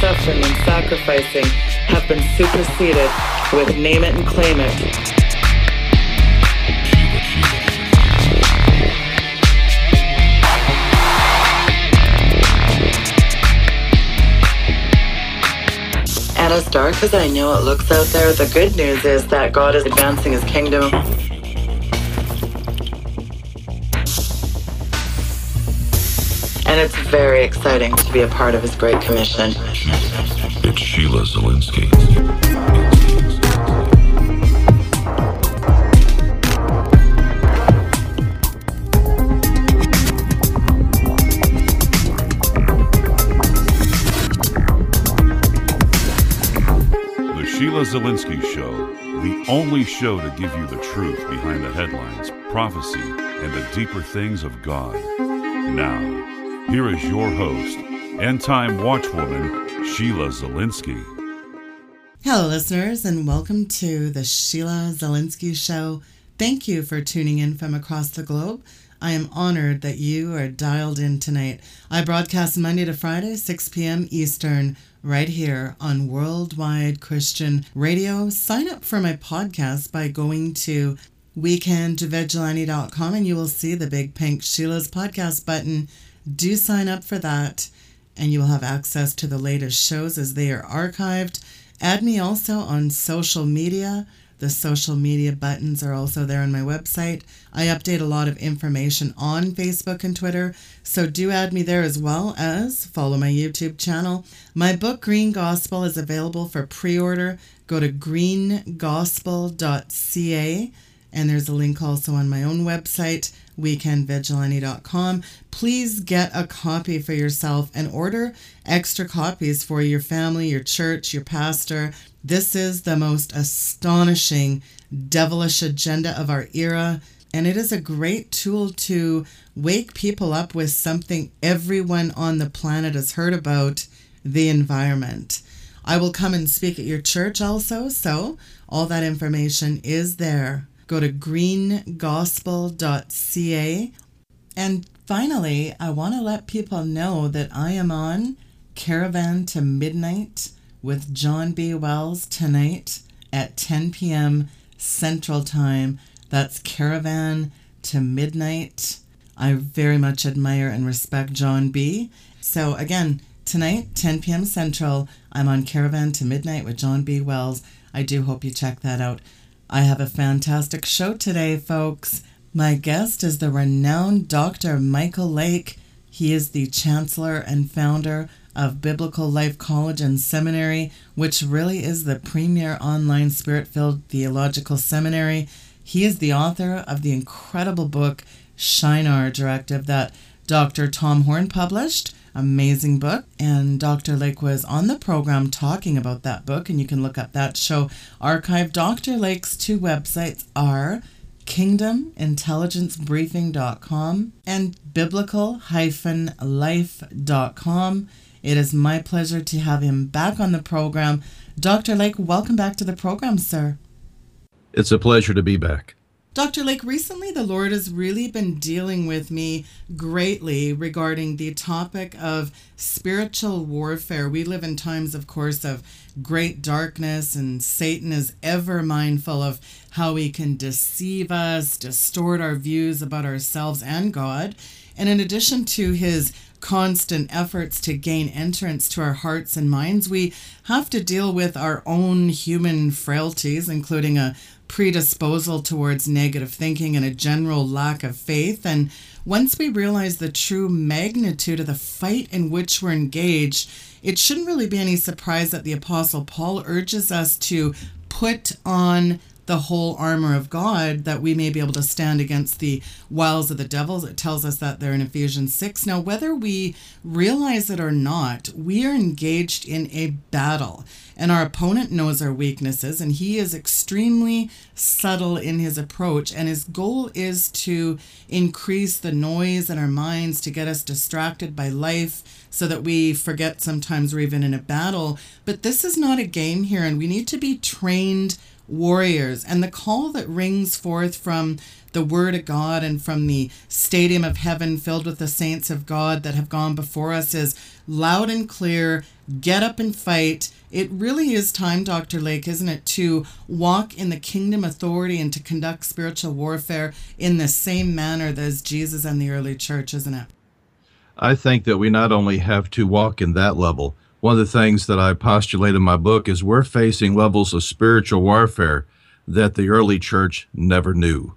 suffering and sacrificing have been superseded with name it and claim it. And as dark as I know it looks out there, the good news is that God is advancing his kingdom. And it's very exciting to be a part of his great commission. Sheila Zilinsky. The Sheila Zilinsky Show, the only show to give you the truth behind the headlines, prophecy, and the deeper things of God. Now, here is your host, end time watchwoman, Sheila Zilinsky. Hello, listeners, and welcome to the Sheila Zilinsky Show. Thank you for tuning in from across the globe. I am honored that you are dialed in tonight. I broadcast Monday to Friday, 6 p.m. Eastern, right here on Worldwide Christian Radio. Sign up for my podcast by going to weekendvigilante.com and you will see the big pink Sheila's podcast button. Do sign up for that, and you will have access to the latest shows as they are archived. Add me also on social media. The social media buttons are also there on my website. I update a lot of information on Facebook and Twitter, so do add me there as well as follow my YouTube channel. My book, Green Gospel, is available for pre order. Go to greengospel.ca and there's a link also on my own website, weekendvigilante.com. Please get a copy for yourself and order extra copies for your family, your church, your pastor. This is the most astonishing, devilish agenda of our era. And it is a great tool to wake people up with something everyone on the planet has heard about the environment. I will come and speak at your church also, so all that information is there. Go to greengospel.ca. And finally, I want to let people know that I am on Caravan to Midnight with John B. Wells tonight at 10 p.m. Central Time. That's Caravan to Midnight. I very much admire and respect John B. So, again, tonight, 10 p.m. Central, I'm on Caravan to Midnight with John B. Wells. I do hope you check that out. I have a fantastic show today, folks. My guest is the renowned Dr. Michael Lake. He is the chancellor and founder of Biblical Life College and Seminary, which really is the premier online spirit filled theological seminary. He is the author of the incredible book Shinar Directive that Dr. Tom Horn published. Amazing book. And Dr. Lake was on the program talking about that book, and you can look up that show archive. Dr. Lake's two websites are kingdomintelligencebriefing.com and biblical-life.com. It is my pleasure to have him back on the program. Dr. Lake, welcome back to the program, sir. It's a pleasure to be back. Dr. Lake, recently the Lord has really been dealing with me greatly regarding the topic of spiritual warfare. We live in times, of course, of great darkness, and Satan is ever mindful of how he can deceive us, distort our views about ourselves and God. And in addition to his constant efforts to gain entrance to our hearts and minds, we have to deal with our own human frailties, including a predisposal towards negative thinking and a general lack of faith. And once we realize the true magnitude of the fight in which we're engaged, it shouldn't really be any surprise that the Apostle Paul urges us to put on the whole armor of God that we may be able to stand against the wiles of the devil. It tells us that there in Ephesians 6. Now, whether we realize it or not, we are engaged in a battle. And our opponent knows our weaknesses, and he is extremely subtle in his approach. And his goal is to increase the noise in our minds, to get us distracted by life, so that we forget sometimes we're even in a battle. But this is not a game here, and we need to be trained warriors. And the call that rings forth from the Word of God and from the stadium of heaven filled with the saints of God that have gone before us is loud and clear get up and fight. It really is time, Dr. Lake, isn't it, to walk in the kingdom authority and to conduct spiritual warfare in the same manner as Jesus and the early church, isn't it? I think that we not only have to walk in that level, one of the things that I postulate in my book is we're facing levels of spiritual warfare that the early church never knew.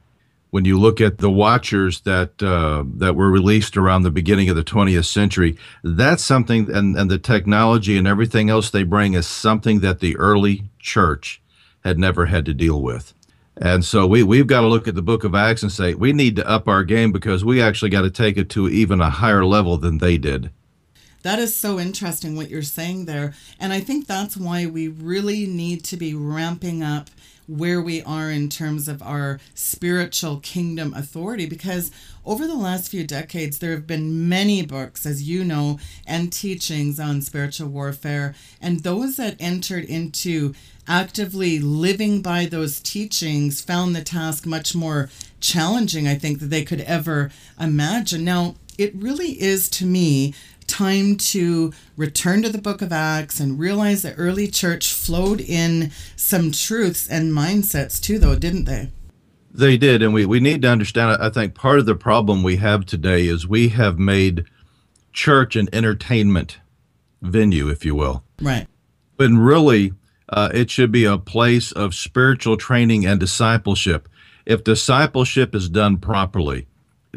When you look at the watchers that uh, that were released around the beginning of the 20th century, that's something, and, and the technology and everything else they bring is something that the early church had never had to deal with. And so we, we've got to look at the book of Acts and say, we need to up our game because we actually got to take it to even a higher level than they did. That is so interesting what you're saying there. And I think that's why we really need to be ramping up where we are in terms of our spiritual kingdom authority because over the last few decades there have been many books as you know and teachings on spiritual warfare and those that entered into actively living by those teachings found the task much more challenging i think that they could ever imagine now it really is to me time to return to the book of Acts and realize the early church flowed in some truths and mindsets too, though, didn't they? They did. And we, we need to understand, I think part of the problem we have today is we have made church an entertainment venue, if you will. Right. But really, uh, it should be a place of spiritual training and discipleship. If discipleship is done properly,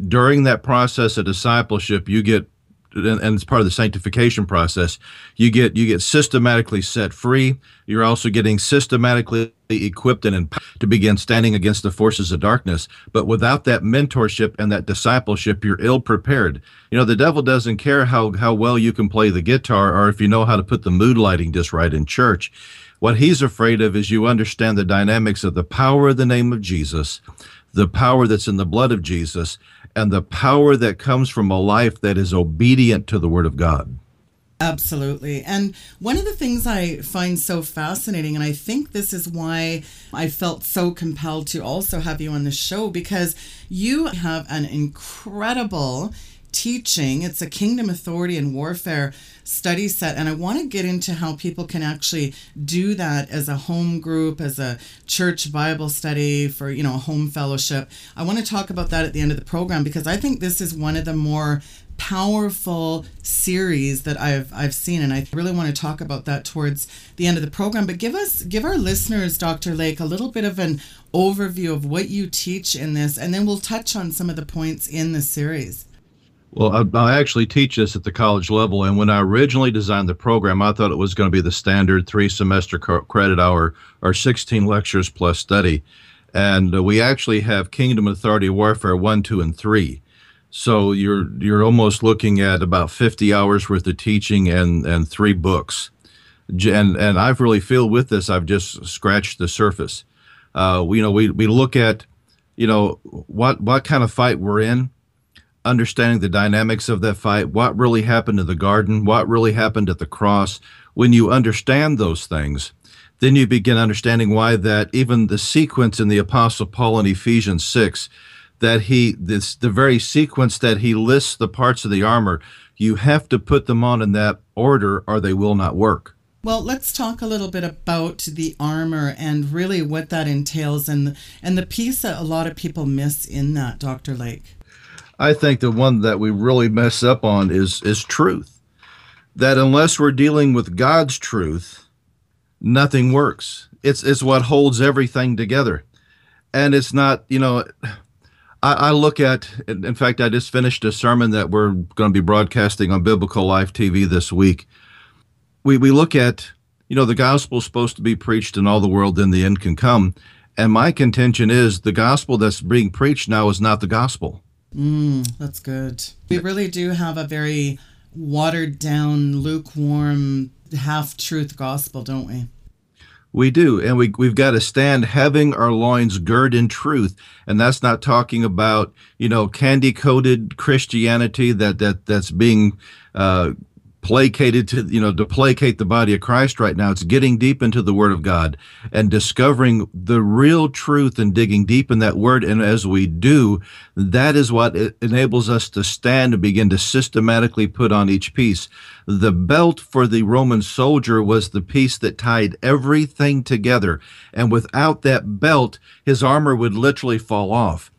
during that process of discipleship, you get and, and it's part of the sanctification process. You get you get systematically set free. You're also getting systematically equipped and empowered to begin standing against the forces of darkness. But without that mentorship and that discipleship, you're ill prepared. You know, the devil doesn't care how how well you can play the guitar or if you know how to put the mood lighting just right in church. What he's afraid of is you understand the dynamics of the power of the name of Jesus, the power that's in the blood of Jesus, and the power that comes from a life that is obedient to the Word of God. Absolutely. And one of the things I find so fascinating, and I think this is why I felt so compelled to also have you on the show, because you have an incredible teaching. It's a kingdom authority and warfare study set. And I want to get into how people can actually do that as a home group, as a church Bible study for, you know, a home fellowship. I want to talk about that at the end of the program because I think this is one of the more powerful series that I've I've seen and I really want to talk about that towards the end of the program but give us give our listeners Dr. Lake a little bit of an overview of what you teach in this and then we'll touch on some of the points in the series. Well, I, I, actually teach this at the college level, and when I originally designed the program, I thought it was going to be the standard three semester credit hour or 16 lectures plus study. And uh, we actually have Kingdom Authority Warfare 1, 2, and 3. So you're you're almost looking at about 50 hours worth of teaching and, and three books. And, and I've really feel with this, I've just scratched the surface. Uh, we, you know, we, we look at, you know, what, what kind of fight we're in understanding the dynamics of that fight, what really happened in the garden, what really happened at the cross. When you understand those things, then you begin understanding why that even the sequence in the Apostle Paul in Ephesians 6, that he, this, the very sequence that he lists the parts of the armor, you have to put them on in that order or they will not work. Well, let's talk a little bit about the armor and really what that entails and and the piece that a lot of people miss in that, Dr. Lake. I think the one that we really mess up on is is truth. That unless we're dealing with God's truth, nothing works. It's it's what holds everything together. And it's not, you know, I, I look at in fact I just finished a sermon that we're going to be broadcasting on Biblical Life TV this week. We we look at, you know, the gospel's supposed to be preached in all the world, then the end can come. And my contention is the gospel that's being preached now is not the gospel. Mm, that's good. We really do have a very watered down, lukewarm, half truth gospel, don't we? We do, and we we've got to stand having our loins girt in truth, and that's not talking about you know candy coated Christianity that that that's being uh, placated to you know to placate the body of Christ right now. It's getting deep into the Word of God and discovering the real truth and digging deep in that Word. And as we do, that is what enables us to stand and begin to systematically put on each piece. The belt for the Roman soldier was the piece that tied everything together, and without that belt, his armor would literally fall off.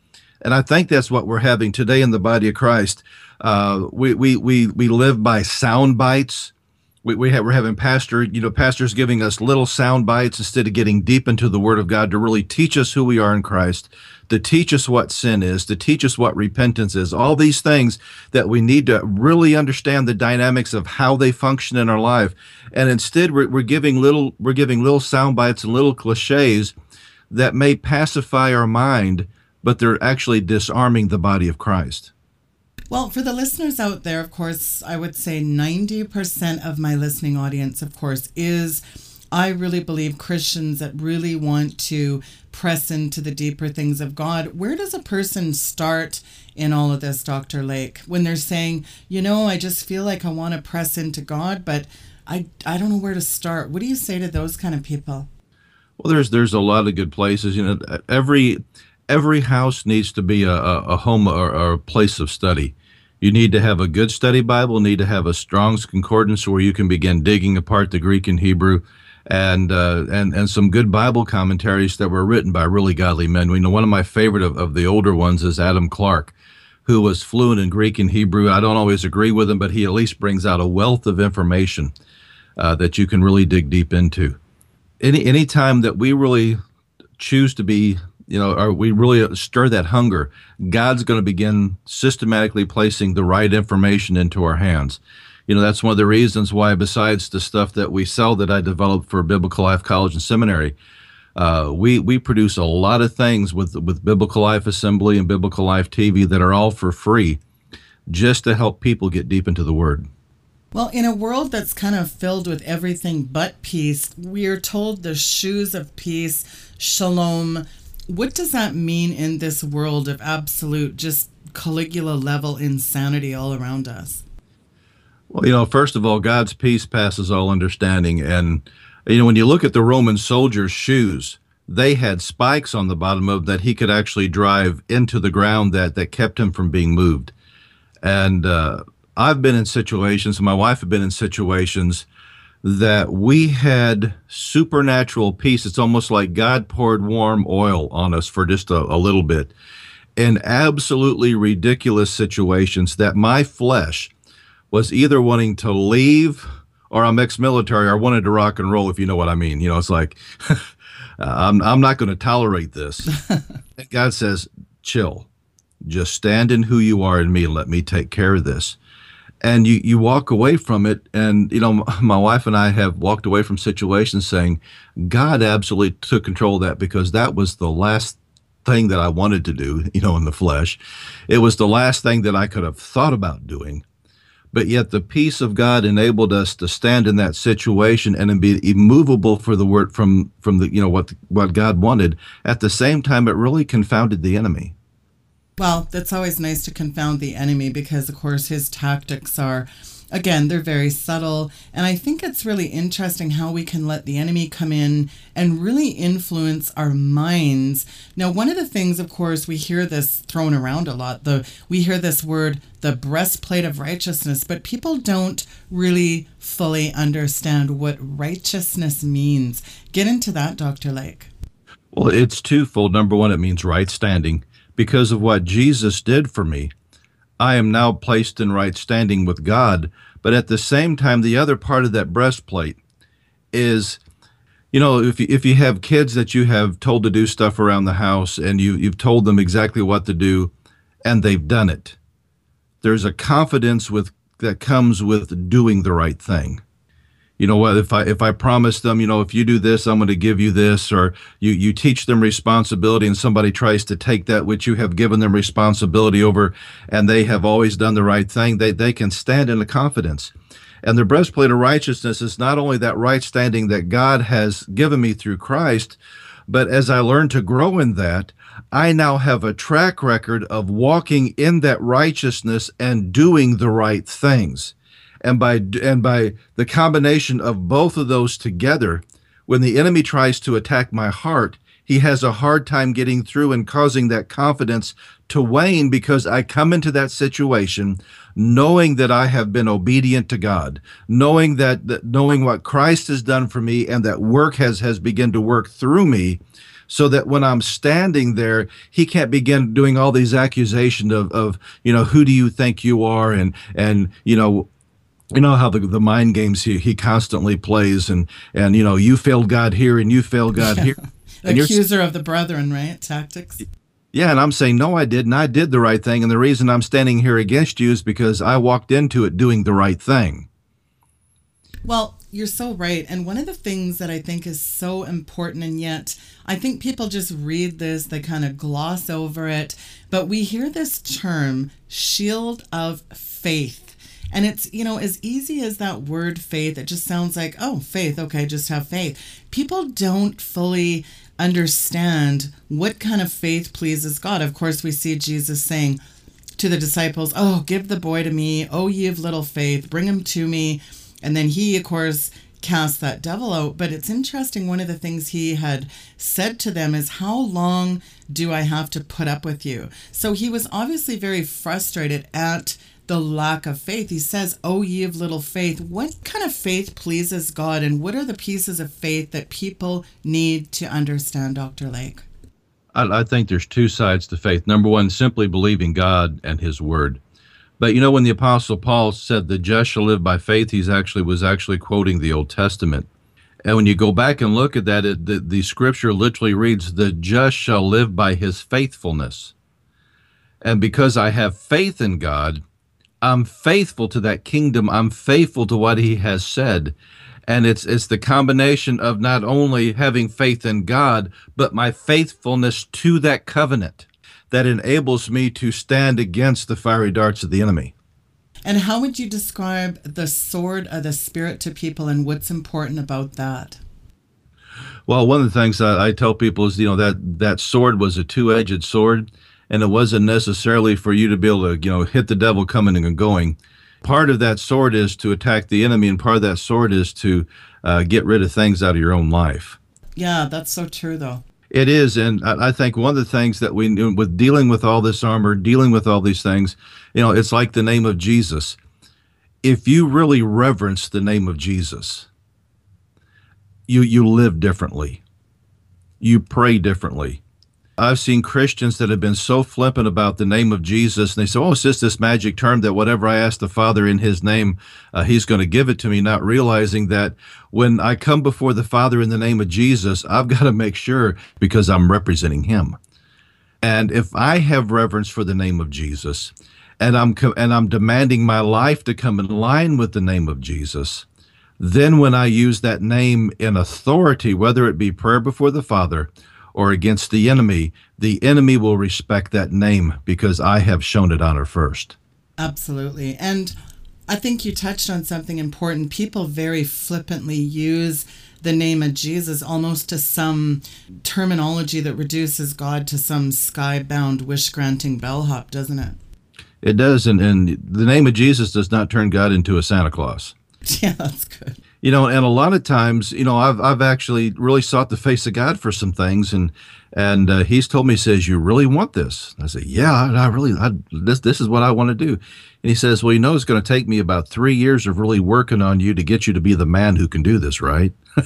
And I think that's what we're having today in the body of Christ. Uh, we, we, we, we live by sound bites. We, we have, we're having pastor, you know, pastors giving us little sound bites instead of getting deep into the word of God to really teach us who we are in Christ, to teach us what sin is, to teach us what repentance is, all these things that we need to really understand the dynamics of how they function in our life. And instead we're, we're giving little, we're giving little sound bites and little cliches that may pacify our mind but they're actually disarming the body of Christ. Well, for the listeners out there, of course, I would say 90% of my listening audience, of course, is I really believe Christians that really want to press into the deeper things of God. Where does a person start in all of this, Dr. Lake, when they're saying, you know, I just feel like I want to press into God, but I, I don't know where to start? What do you say to those kind of people? Well, there's there's a lot of good places. You know, every every house needs to be a, a home or, or, a place of study. You need to have a good study Bible, need to have a Strong's Concordance where you can begin digging apart the Greek and Hebrew, and uh, and and some good Bible commentaries that were written by really godly men. We know one of my favorite of, of the older ones is Adam Clarke, who was fluent in Greek and Hebrew. I don't always agree with him, but he at least brings out a wealth of information uh, that you can really dig deep into. Any any time that we really choose to be you know, or we really stir that hunger, God's going to begin systematically placing the right information into our hands. You know, that's one of the reasons why, besides the stuff that we sell that I developed for Biblical Life College and Seminary, uh, we we produce a lot of things with with Biblical Life Assembly and Biblical Life TV that are all for free, just to help people get deep into the Word. Well, in a world that's kind of filled with everything but peace, we are told the shoes of peace, shalom, what does that mean in this world of absolute, just Caligula level insanity all around us? Well, you know, first of all, God's peace passes all understanding. And, you know, when you look at the Roman soldiers' shoes, they had spikes on the bottom of that he could actually drive into the ground that, that kept him from being moved. And uh, I've been in situations, my wife had been in situations that we had supernatural peace. It's almost like God poured warm oil on us for just a, a little bit in absolutely ridiculous situations that my flesh was either wanting to leave or I'm ex-military or wanted to rock and roll, if you know what I mean. You know, it's like, I'm, I'm not going to tolerate this. God says, chill, just stand in who you are in me and let me take care of this and you you walk away from it. And you know my wife and I have walked away from situations saying God absolutely took control of that because that was the last thing that I wanted to do you know in the flesh. It was the last thing that I could have thought about doing. But yet the peace of God enabled us to stand in that situation and be immovable for the word from from the you know what what God wanted. At the same time it really confounded the enemy well, that's always nice to confound the enemy because, of course, his tactics are, again, they're very subtle. And I think it's really interesting how we can let the enemy come in and really influence our minds. Now, one of the things, of course, we hear this thrown around a lot. The we hear this word, the breastplate of righteousness, but people don't really fully understand what righteousness means. Get into that, Dr. Lake. Well, it's twofold. Number one, it means right standing because of what Jesus did for me. I am now placed in right standing with God. But at the same time, the other part of that breastplate is, you know, if you, if you have kids that you have told to do stuff around the house and you, you've told them exactly what to do and they've done it, there's a confidence with that comes with doing the right thing. You know what if i if i promise them you know if you do this i'm going to give you this or you you teach them responsibility and somebody tries to take that which you have given them responsibility over and they have always done the right thing they they can stand in the confidence. And the breastplate of righteousness is not only that right standing that god has given me through christ but as i learn to grow in that I now have a track record of walking in that righteousness and doing the right things and by and by the combination of both of those together when the enemy tries to attack my heart he has a hard time getting through and causing that confidence to wane because I come into that situation knowing that I have been obedient to God, knowing that, that knowing what Christ has done for me and that work has has begun to work through me so that when I'm standing there, he can't begin doing all these accusations of, of, you know, who do you think you are? And, and, you know, you know how the, the mind games he, he constantly plays and and you know you failed god here and you failed god here. The accuser of the brethren right? Tactics? Yeah and i'm saying no i didn't. I did the right thing. And the reason i'm standing here against you is because i walked into it doing the right thing. Well you're so right. And one of the things that i think is so important and yet i think people just read this they kind of gloss over it but we hear this term shield of faith and it's, you know, as easy as that word faith, it just sounds like, oh, faith, okay, just have faith. People don't fully understand what kind of faith pleases God. Of course, we see Jesus saying to the disciples, Oh, give the boy to me. Oh, ye of little faith, bring him to me. And then he, of course, cast that devil out. But it's interesting, one of the things he had said to them is, How long do I have to put up with you? So he was obviously very frustrated at the lack of faith. He says, Oh, ye of little faith. What kind of faith pleases God, and what are the pieces of faith that people need to understand, Dr. Lake? I, I think there's two sides to faith. Number one, simply believing God and His Word. But you know, when the Apostle Paul said, "The just shall live by faith," he's actually was actually quoting the Old Testament. And when you go back and look at that, it, the, the scripture literally reads, The just shall live by his faithfulness. And because I have faith in God, I'm faithful to that kingdom. I'm faithful to what he has said. And it's it's the combination of not only having faith in God, but my faithfulness to that covenant that enables me to stand against the fiery darts of the enemy. And how would you describe the sword of the spirit to people and what's important about that? Well, one of the things I, I tell people is, you know, that that sword was a two-edged sword and it wasn't necessarily for you to be able to, you know, hit the devil coming and going. Part of that sword is to attack the enemy, and part of that sword is to uh, get rid of things out of your own life. Yeah, that's so true, though. It is, and I think one of the things that we, with dealing with all this armor, dealing with all these things, you know, it's like the name of Jesus. If you really reverence the name of Jesus, you you live differently, you pray differently, I've seen Christians that have been so flippant about the name of Jesus, and they say, "Oh, it's just this magic term that whatever I ask the Father in His name, uh, He's going to give it to me." Not realizing that when I come before the Father in the name of Jesus, I've got to make sure because I'm representing Him. And if I have reverence for the name of Jesus, and I'm co- and I'm demanding my life to come in line with the name of Jesus, then when I use that name in authority, whether it be prayer before the Father or against the enemy, the enemy will respect that name because I have shown it honor first. Absolutely. And I think you touched on something important. People very flippantly use the name of Jesus almost to some terminology that reduces God to some sky-bound wish-granting bellhop, doesn't it? It does, and, and the name of Jesus does not turn God into a Santa Claus. Yeah, that's good you know and a lot of times you know i've i've actually really sought the face of god for some things and and uh, he's told me says you really want this? I said yeah i, I really I, this this is what i want to do. And he says well you know it's going to take me about three years of really working on you to get you to be the man who can do this right?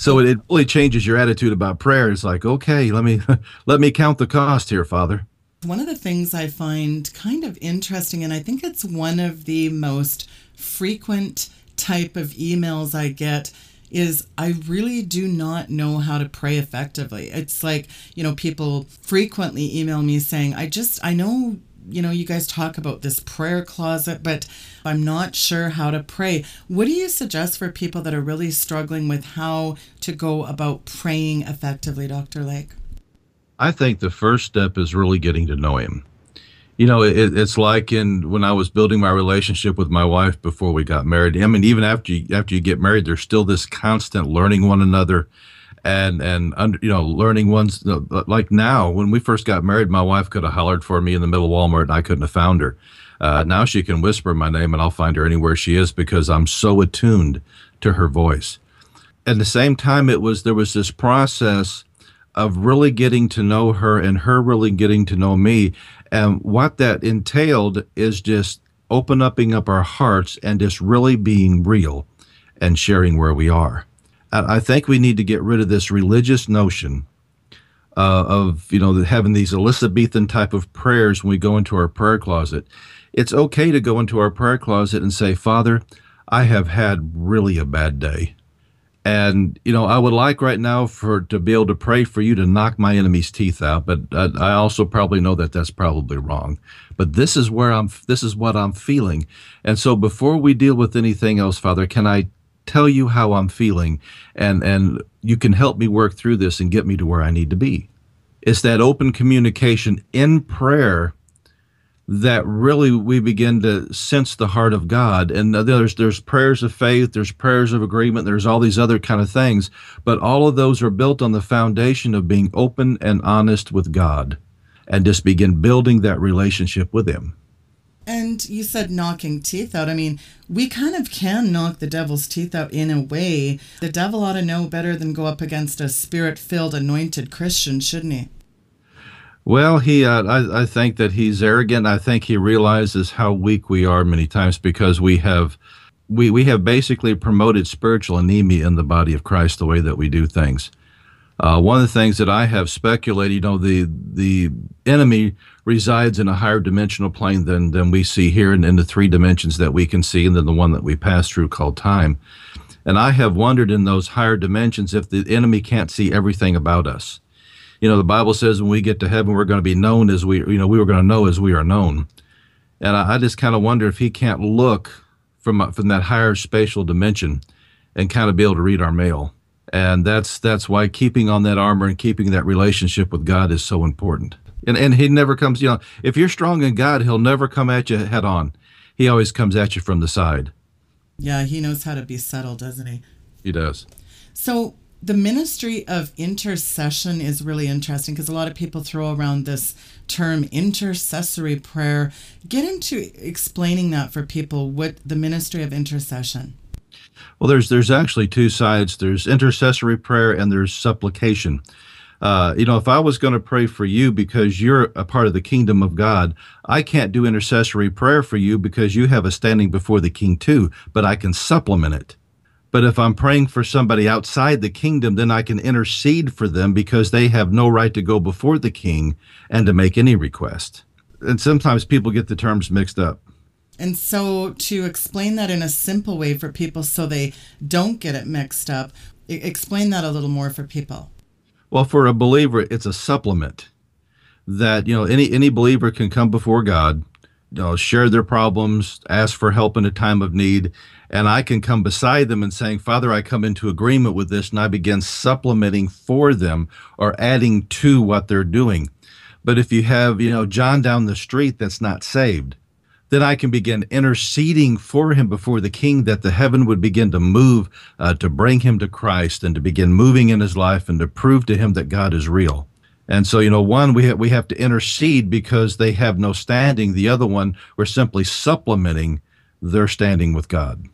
So it, it really changes your attitude about prayer. It's like okay let me let me count the cost here father. One of the things i find kind of interesting and i think it's one of the most frequent type of emails I get is I really do not know how to pray effectively. It's like, you know, people frequently email me saying, I just, I know you know, you guys talk about this prayer closet, but I'm not sure how to pray. What do you suggest for people that are really struggling with how to go about praying effectively, Dr. Lake? I think the first step is really getting to know him. You know, it, it's like in when I was building my relationship with my wife before we got married. I mean, even after you, after you get married, there's still this constant learning one another and and under, you know learning ones like now when we first got married my wife could have hollered for me in the middle of walmart and i couldn't have found her uh, now she can whisper my name and i'll find her anywhere she is because i'm so attuned to her voice at the same time it was there was this process of really getting to know her and her really getting to know me and what that entailed is just open up our hearts and just really being real and sharing where we are I think we need to get rid of this religious notion uh, of you know having these Elizabethan type of prayers when we go into our prayer closet. It's okay to go into our prayer closet and say, Father, I have had really a bad day. And you know, I would like right now for to be able to pray for you to knock my enemy's teeth out, but I, I also probably know that that's probably wrong. But this is where I'm. This is what I'm feeling. And so, before we deal with anything else, Father, can I tell you how I'm feeling and and you can help me work through this and get me to where I need to be. It's that open communication in prayer that really we begin to sense the heart of God. And there's there's prayers of faith, there's prayers of agreement, there's all these other kind of things, but all of those are built on the foundation of being open and honest with God and just begin building that relationship with him. And you said knocking teeth out. I mean, we kind of can knock the devil's teeth out in a way. The devil ought to know better than go up against a spirit filled, anointed Christian, shouldn't he? Well, he, uh, I, I think that he's arrogant. I think he realizes how weak we are many times because we have, we, we have basically promoted spiritual anemia in the body of Christ the way that we do things. Uh, one of the things that I have speculated, you know, the the enemy resides in a higher dimensional plane than than we see here, and in the three dimensions that we can see, and then the one that we pass through called time. And I have wondered in those higher dimensions if the enemy can't see everything about us. You know, the Bible says when we get to heaven, we're going to be known as we, you know, we were going to know as we are known. And I, I just kind of wonder if he can't look from uh, from that higher spatial dimension and kind of be able to read our mail and that's that's why keeping on that armor and keeping that relationship with God is so important. And and he never comes, you know, if you're strong in God, he'll never come at you head on. He always comes at you from the side. Yeah, he knows how to be subtle, doesn't he? He does. So the ministry of intercession is really interesting because a lot of people throw around this term intercessory prayer. Get into explaining that for people what the ministry of intercession. Well, there's there's actually two sides. There's intercessory prayer and there's supplication. Uh, you know, if I was going to pray for you because you're a part of the kingdom of God, I can't do intercessory prayer for you because you have a standing before the king too, but I can supplement it. But if I'm praying for somebody outside the kingdom, then I can intercede for them because they have no right to go before the king and to make any request. And sometimes people get the terms mixed up. And so, to explain that in a simple way for people so they don't get it mixed up, explain that a little more for people. Well, for a believer, it's a supplement that, you know, any, any believer can come before God, you know, share their problems, ask for help in a time of need, and I can come beside them and saying, Father, I come into agreement with this, and I begin supplementing for them or adding to what they're doing. But if you have, you know, John down the street that's not saved, then I can begin interceding for him before the king that the heaven would begin to move uh, to bring him to Christ and to begin moving in his life and to prove to him that God is real. And so, you know, one, we, ha- we have to intercede because they have no standing. The other one, we're simply supplementing their standing with God.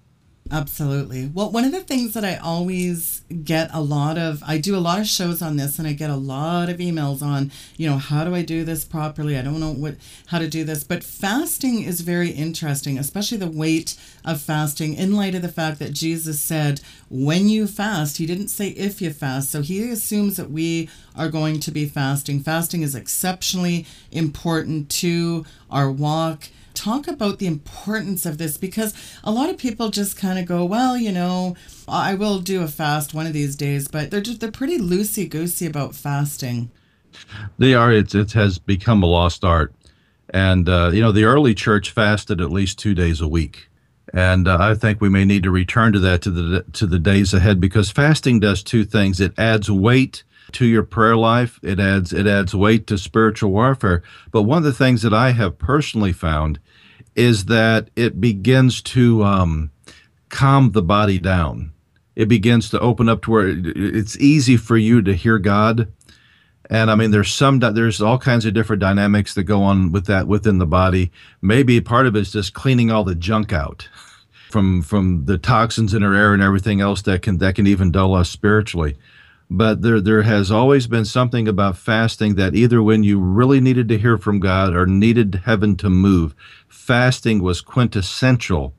Absolutely. Well, one of the things that I always get a lot of, I do a lot of shows on this and I get a lot of emails on, you know, how do I do this properly? I don't know what how to do this, but fasting is very interesting, especially the weight of fasting in light of the fact that Jesus said, when you fast, he didn't say if you fast. So he assumes that we are going to be fasting. Fasting is exceptionally important to our walk talk about the importance of this because a lot of people just kind of go, well, you know, I will do a fast one of these days, but they're just they're pretty loosey goosey about fasting. They are. It's it has become a lost art, And, uh, you know, the early church fasted at least two days a week. And uh, I think we may need to return to that to the, to the days ahead because fasting does two things. It adds weight to your prayer life. It adds, it adds weight to spiritual warfare. But one of the things that I have personally found is that it begins to um, calm the body down. It begins to open up to where it's easy for you to hear God. And I mean, there's some, there's all kinds of different dynamics that go on with that within the body. Maybe part of it is just cleaning all the junk out from, from the toxins in our air and everything else that can, that can even dull us spiritually. But there, there has always been something about fasting that either when you really needed to hear from God or needed heaven to move, fasting was quintessential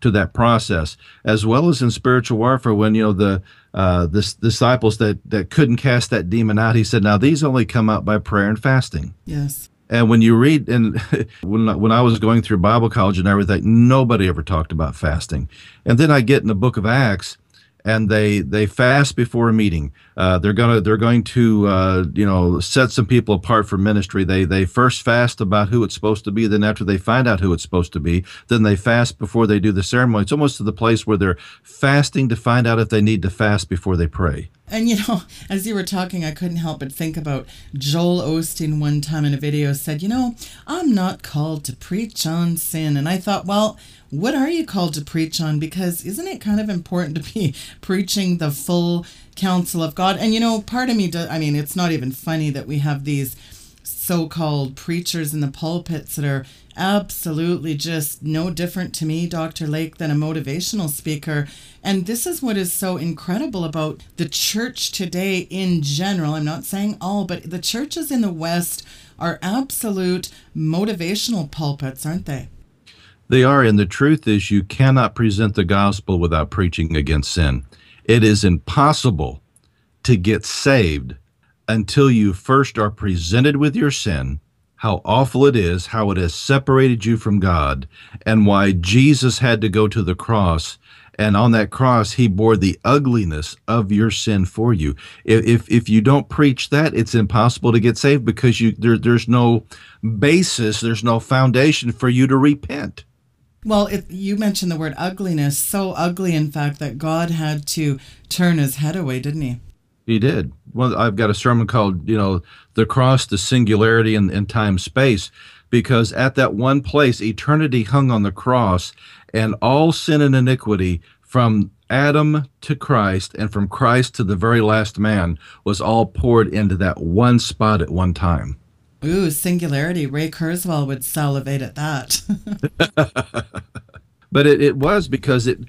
to that process, as well as in spiritual warfare. When you know the uh, the disciples that that couldn't cast that demon out, he said, "Now these only come out by prayer and fasting." Yes. And when you read, and when when I was going through Bible college and everything, nobody ever talked about fasting. And then I get in the Book of Acts, and they they fast before a meeting. Uh, they're gonna they're going to uh, you know set some people apart for ministry. They they first fast about who it's supposed to be. Then after they find out who it's supposed to be, then they fast before they do the ceremony. It's almost to the place where they're fasting to find out if they need to fast before they pray. And you know, as you were talking, I couldn't help but think about Joel Osteen one time in a video said, You know, I'm not called to preach on sin. And I thought, well, what are you called to preach on? Because isn't it kind of important to be preaching the full counsel of God? And you know, part of me, does, I mean, it's not even funny that we have these so called preachers in the pulpits that are absolutely just no different to me, Dr. Lake, than a motivational speaker. And this is what is so incredible about the church today in general. I'm not saying all, but the churches in the West are absolute motivational pulpits, aren't they? They are. And the truth is, you cannot present the gospel without preaching against sin. It is impossible to get saved until you first are presented with your sin how awful it is, how it has separated you from God, and why Jesus had to go to the cross. And on that cross, he bore the ugliness of your sin for you. If, if, if you don't preach that, it's impossible to get saved because you, there, there's no basis, there's no foundation for you to repent. Well, it, you mentioned the word ugliness. So ugly, in fact, that God had to turn his head away, didn't he? He did. Well, I've got a sermon called, you know, The Cross, the Singularity in, in Time Space, because at that one place, eternity hung on the cross, and all sin and iniquity from Adam to Christ and from Christ to the very last man was all poured into that one spot at one time. Ooh, singularity. Ray Kurzweil would salivate at that. but it, it was because it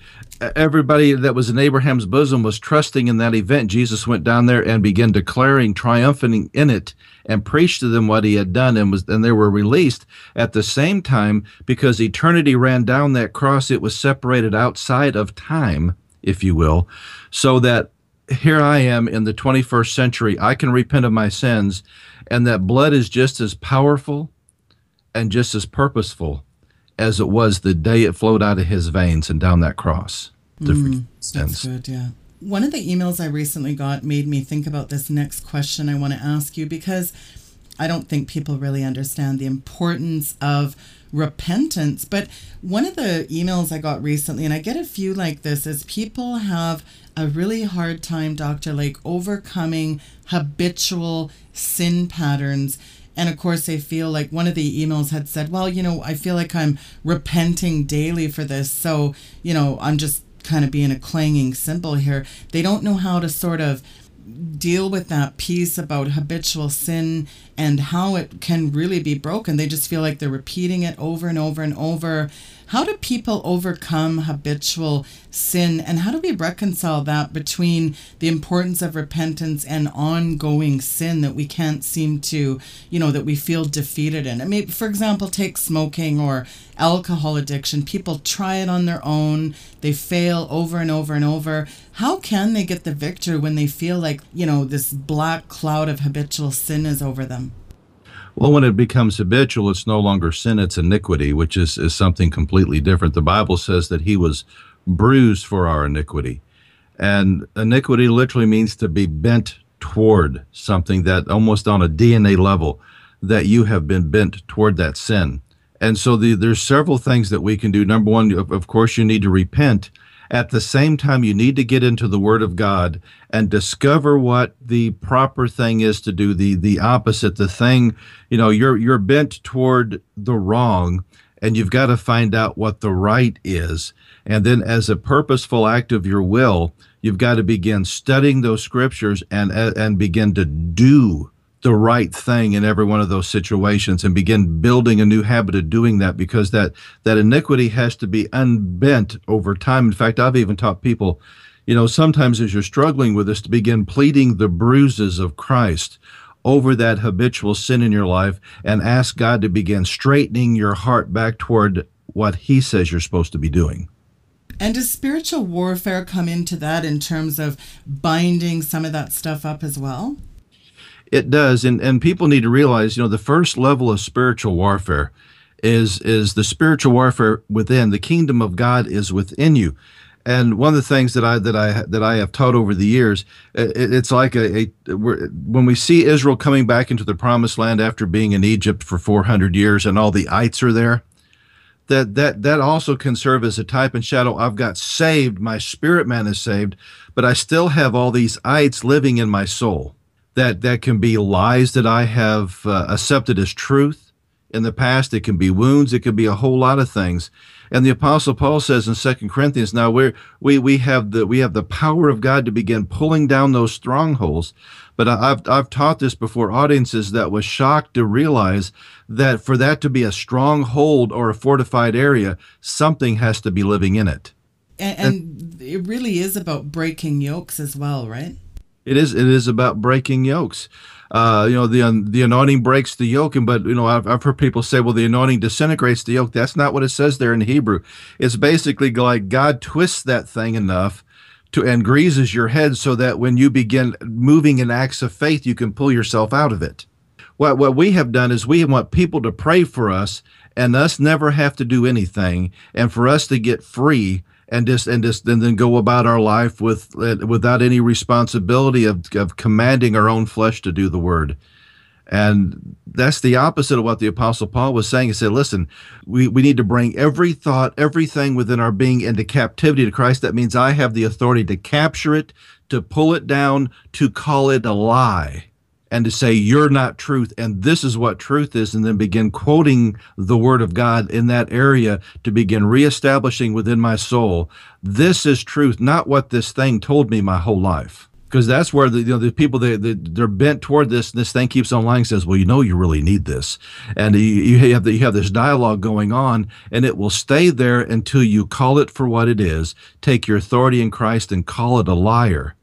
everybody that was in Abraham's bosom was trusting in that event. Jesus went down there and began declaring triumphing in it and preached to them what he had done and was and they were released at the same time because eternity ran down that cross it was separated outside of time if you will so that here I am in the 21st century I can repent of my sins and that blood is just as powerful and just as purposeful as it was the day it flowed out of his veins and down that cross. Mm, that's good, yeah. One of the emails I recently got made me think about this next question I want to ask you because I don't think people really understand the importance of repentance. But one of the emails I got recently, and I get a few like this, is people have a really hard time, Dr. Lake, overcoming habitual sin patterns and of course, they feel like one of the emails had said, Well, you know, I feel like I'm repenting daily for this. So, you know, I'm just kind of being a clanging cymbal here. They don't know how to sort of deal with that piece about habitual sin and how it can really be broken. They just feel like they're repeating it over and over and over. How do people overcome habitual sin and how do we reconcile that between the importance of repentance and ongoing sin that we can't seem to, you know, that we feel defeated in? I mean, for example, take smoking or alcohol addiction. People try it on their own, they fail over and over and over. How can they get the victory when they feel like, you know, this black cloud of habitual sin is over them? Well, when it becomes habitual, it's no longer sin, it's iniquity, which is, is something completely different. The Bible says that he was bruised for our iniquity. And iniquity literally means to be bent toward something that almost on a DNA level that you have been bent toward that sin. And so the, there's several things that we can do. Number one, of, of course, you need to repent. At the same time, you need to get into the Word of God and discover what the proper thing is to do. The the opposite, the thing, you know, you're you're bent toward the wrong, and you've got to find out what the right is. And then, as a purposeful act of your will, you've got to begin studying those scriptures and and begin to do the right thing in every one of those situations and begin building a new habit of doing that because that that iniquity has to be unbent over time. In fact i've even taught people you know sometimes as you're struggling with this to begin pleading the bruises of christ over that habitual sin in your life and ask god to begin straightening your heart back toward what he says you're supposed to be doing. And does spiritual warfare come into that in terms of binding some of that stuff up as well it does, and and people need to realize, you know, the first level of spiritual warfare is is the spiritual warfare within. The kingdom of God is within you. And one of the things that I that I that I have taught over the years, it, it's like a, a when we see Israel coming back into the promised land after being in Egypt for 400 years, and all the ites are there. That that that also can serve as a type and shadow. I've got saved, my spirit man is saved, but I still have all these ites living in my soul that that can be lies that I have uh, accepted as truth in the past. It can be wounds. It can be a whole lot of things. And the Apostle Paul says in Second Corinthians, now we we we have the we have the power of God to begin pulling down those strongholds. But I've I've taught this before audiences that was shocked to realize that for that to be a stronghold or a fortified area, something has to be living in it. And, and it really is about breaking yokes as well, right? It is. It is about breaking yokes. Uh, you know, the the anointing breaks the yoke, and but you know, I've, I've heard people say, well, the anointing disintegrates the yoke. That's not what it says there in Hebrew. It's basically like God twists that thing enough to and greases your head so that when you begin moving in acts of faith, you can pull yourself out of it. What what we have done is we want people to pray for us and us never have to do anything, and for us to get free and just and just and then go about our life with without any responsibility of, of commanding our own flesh to do the word. And that's the opposite of what the apostle paul was saying. He said listen we, we need to bring every thought everything within our being into captivity to christ. That means i have the authority to capture it to pull it down to call it a lie and to say you're not truth and this is what truth is and then begin quoting the word of god in that area to begin reestablishing within my soul this is truth not what this thing told me my whole life. Because that's where the you know the people they, they they're bent toward this and this thing keeps on lying says well you know you really need this. And you, you have the, you have this dialogue going on and it will stay there until you call it for what it is. Take your authority in Christ and call it a liar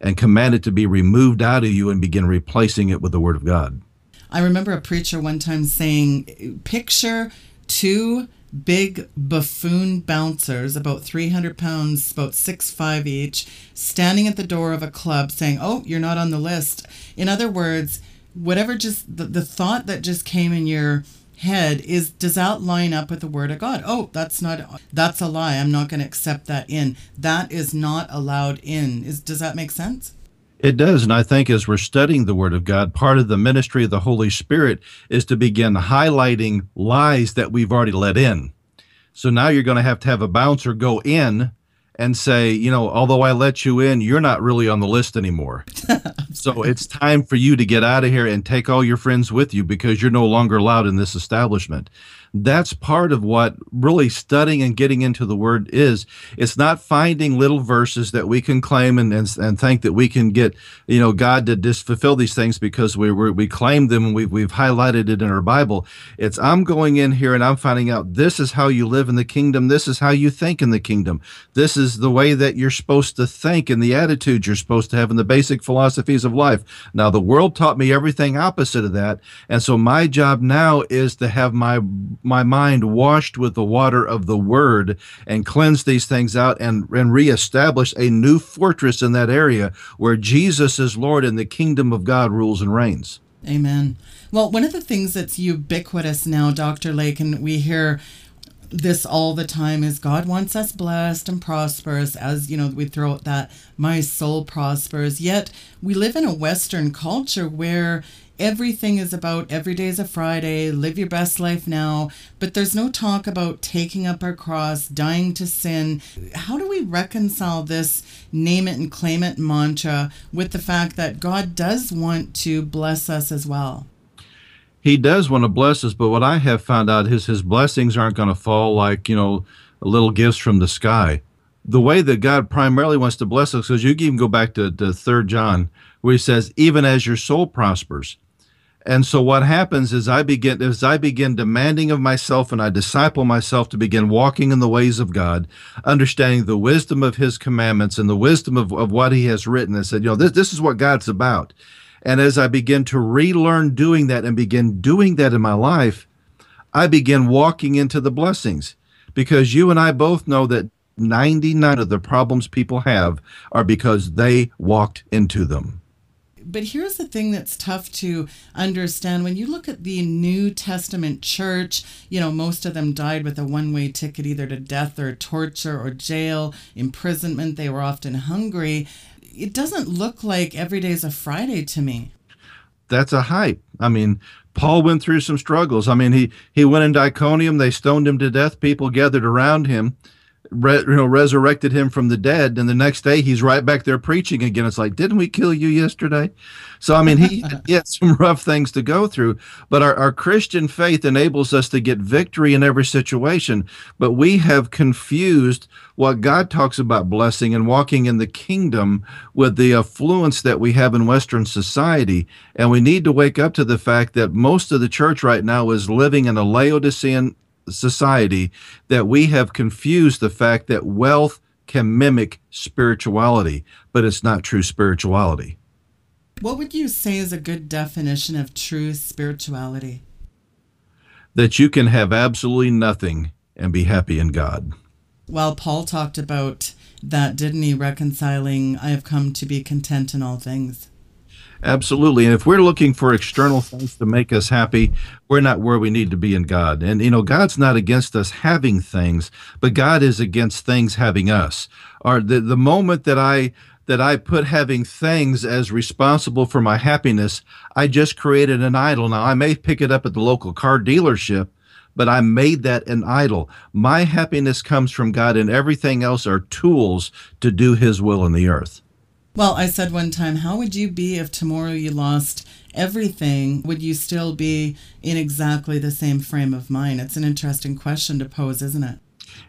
and command it to be removed out of you and begin replacing it with the Word of God. I remember a preacher one time saying, Picture two big buffoon bouncers, about 300 pounds, about six five each, standing at the door of a club saying, Oh, you're not on the list. In other words, whatever just the, the thought that just came in your head is does that line up with the word of God? Oh, that's not that's a lie. I'm not going to accept that in. That is not allowed in. Is does that make sense? It does. And I think as we're studying the Word of God, part of the ministry of the Holy Spirit is to begin highlighting lies that we've already let in. So now you're going to have to have a bouncer go in and say, you know, although I let you in, you're not really on the list anymore. so it's time for you to get out of here and take all your friends with you because you're no longer allowed in this establishment that's part of what really studying and getting into the word is. It's not finding little verses that we can claim and, and, and think that we can get, you know, God to just fulfill these things because we, we, we claim them and we've, we've highlighted it in our Bible. It's I'm going in here and I'm finding out this is how you live in the kingdom. This is how you think in the kingdom. This is the way that you're supposed to think and the attitude you're supposed to have and the basic philosophies of life. Now, the world taught me everything opposite of that. And so my job now is to have my my mind washed with the water of the word and cleanse these things out and, and reestablish a new fortress in that area where Jesus is Lord and the kingdom of God rules and reigns. Amen. Well, one of the things that's ubiquitous now, Dr. Lake, and we hear this all the time is God wants us blessed and prosperous as you know we throw out that my soul prospers yet we live in a western culture where everything is about every day is a Friday, live your best life now, but there's no talk about taking up our cross, dying to sin. How do we reconcile this name it and claim it mantra with the fact that God does want to bless us as well? He does want to bless us, but what I have found out is his blessings aren't going to fall like, you know, little gifts from the sky. The way that God primarily wants to bless us, because you can even go back to, to 3 John, where he says, even as your soul prospers. And so what happens is I begin as I begin demanding of myself and I disciple myself to begin walking in the ways of God, understanding the wisdom of his commandments and the wisdom of, of what he has written. and said, you know, this, this is what God's about. And as I begin to relearn doing that and begin doing that in my life, I begin walking into the blessings because you and I both know that 99 of the problems people have are because they walked into them. But here's the thing that's tough to understand. When you look at the New Testament church, you know, most of them died with a one way ticket either to death or torture or jail, imprisonment. They were often hungry. It doesn't look like every day is a Friday to me. That's a hype. I mean, Paul went through some struggles. I mean, he, he went into Iconium, they stoned him to death, people gathered around him re, you know, resurrected him from the dead, and the next day he's right back there preaching again. It's like, didn't we kill you yesterday? So I mean, he had some rough things to go through, but our, our Christian faith enables us to get victory in every situation. But we have confused what God talks about blessing and walking in the kingdom with the affluence that we have in Western society. And we need to wake up to the fact that most of the church right now is living in a Laodicean society that we have confused the fact that wealth can mimic spirituality, but it's not true spirituality. What would you say is a good definition of true spirituality? That you can have absolutely nothing and be happy in God. Well, Paul talked about that, didn't he? Reconciling, I have come to be content in all things. Absolutely. And if we're looking for external things to make us happy, we're not where we need to be in God. And, you know, God's not against us having things, but God is against things having us. Or the, the moment that I that I put having things as responsible for my happiness, I just created an idol. Now I may pick it up at the local car dealership, but I made that an idol. My happiness comes from God, and everything else are tools to do His will in the earth. Well, I said one time, how would you be if tomorrow you lost everything? Would you still be in exactly the same frame of mind? It's an interesting question to pose, isn't it?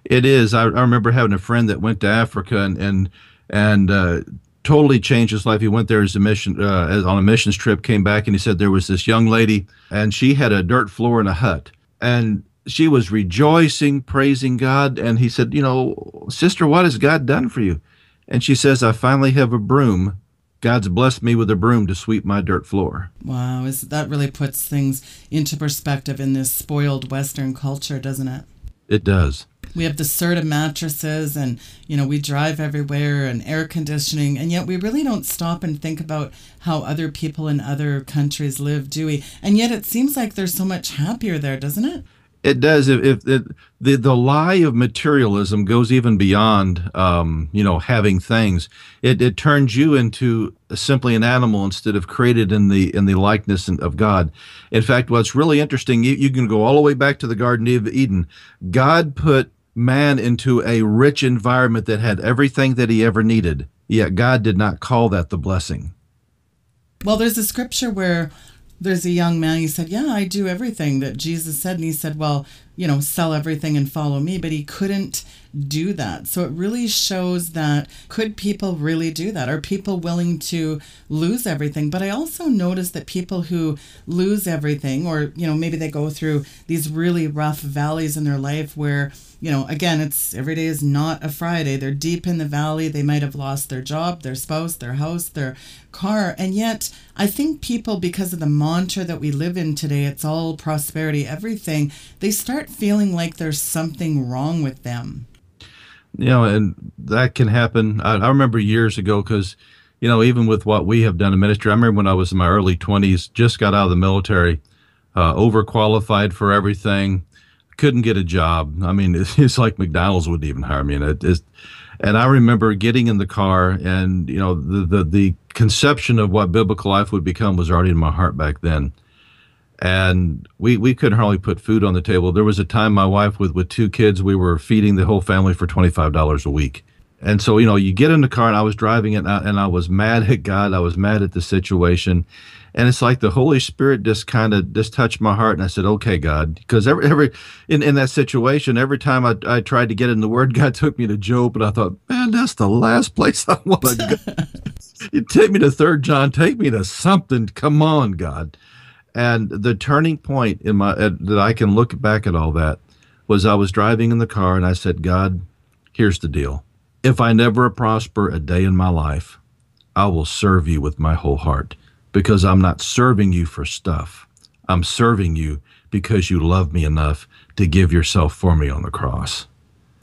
It is. I, I remember having a friend that went to Africa and and and uh, totally changed his life. He went there as a mission uh, on a missions trip, came back, and he said there was this young lady, and she had a dirt floor in a hut, and she was rejoicing, praising God. And he said, you know, sister, what has God done for you? And she says, I finally have a broom. God's blessed me with a broom to sweep my dirt floor. Wow, is, that really puts things into perspective in this spoiled Western culture, doesn't it? It does. We have the Serta mattresses and, you know, we drive everywhere and air conditioning, and yet we really don't stop and think about how other people in other countries live, do we? And yet it seems like they're so much happier there, doesn't it? It does. If, if the the lie of materialism goes even beyond, um, you know, having things, it, it turns you into simply an animal instead of created in the in the likeness of God. In fact, what's really interesting, you, you can go all the way back to the Garden of Eden. God put man into a rich environment that had everything that he ever needed. Yet God did not call that the blessing. Well, there's a scripture where there's a young man, he said, Yeah, I do everything that Jesus said. And he said, Well, you know, sell everything and follow me. But he couldn't do that. So it really shows that could people really do that? Are people willing to lose everything? But I also noticed that people who lose everything, or, you know, maybe they go through these really rough valleys in their life where, you know, again, it's every day is not a Friday. They're deep in the valley. They might have lost their job, their spouse, their house, their car. And yet, I think people, because of the mantra that we live in today, it's all prosperity, everything, they start feeling like there's something wrong with them. You know, and that can happen. I, I remember years ago because, you know, even with what we have done in ministry, I remember when I was in my early 20s, just got out of the military, uh, overqualified for everything, couldn't get a job. I mean, it's, it's like McDonald's wouldn't even hire me. And it and I remember getting in the car and, you know, the, the, the conception of what biblical life would become was already in my heart back then. And we, we couldn't hardly put food on the table. There was a time my wife with, with two kids, we were feeding the whole family for $25 a week. And so, you know, you get in the car and I was driving it and I, and I was mad at God. I was mad at the situation. And it's like the Holy Spirit just kind of just touched my heart. And I said, okay, God, because every, every, in, in that situation, every time I, I tried to get in the word, God took me to Job. And I thought, man, that's the last place I want to go. you take me to third John, take me to something. Come on, God. And the turning point in my, uh, that I can look back at all that was I was driving in the car and I said, God, here's the deal if I never prosper a day in my life, I will serve you with my whole heart because I'm not serving you for stuff. I'm serving you because you love me enough to give yourself for me on the cross.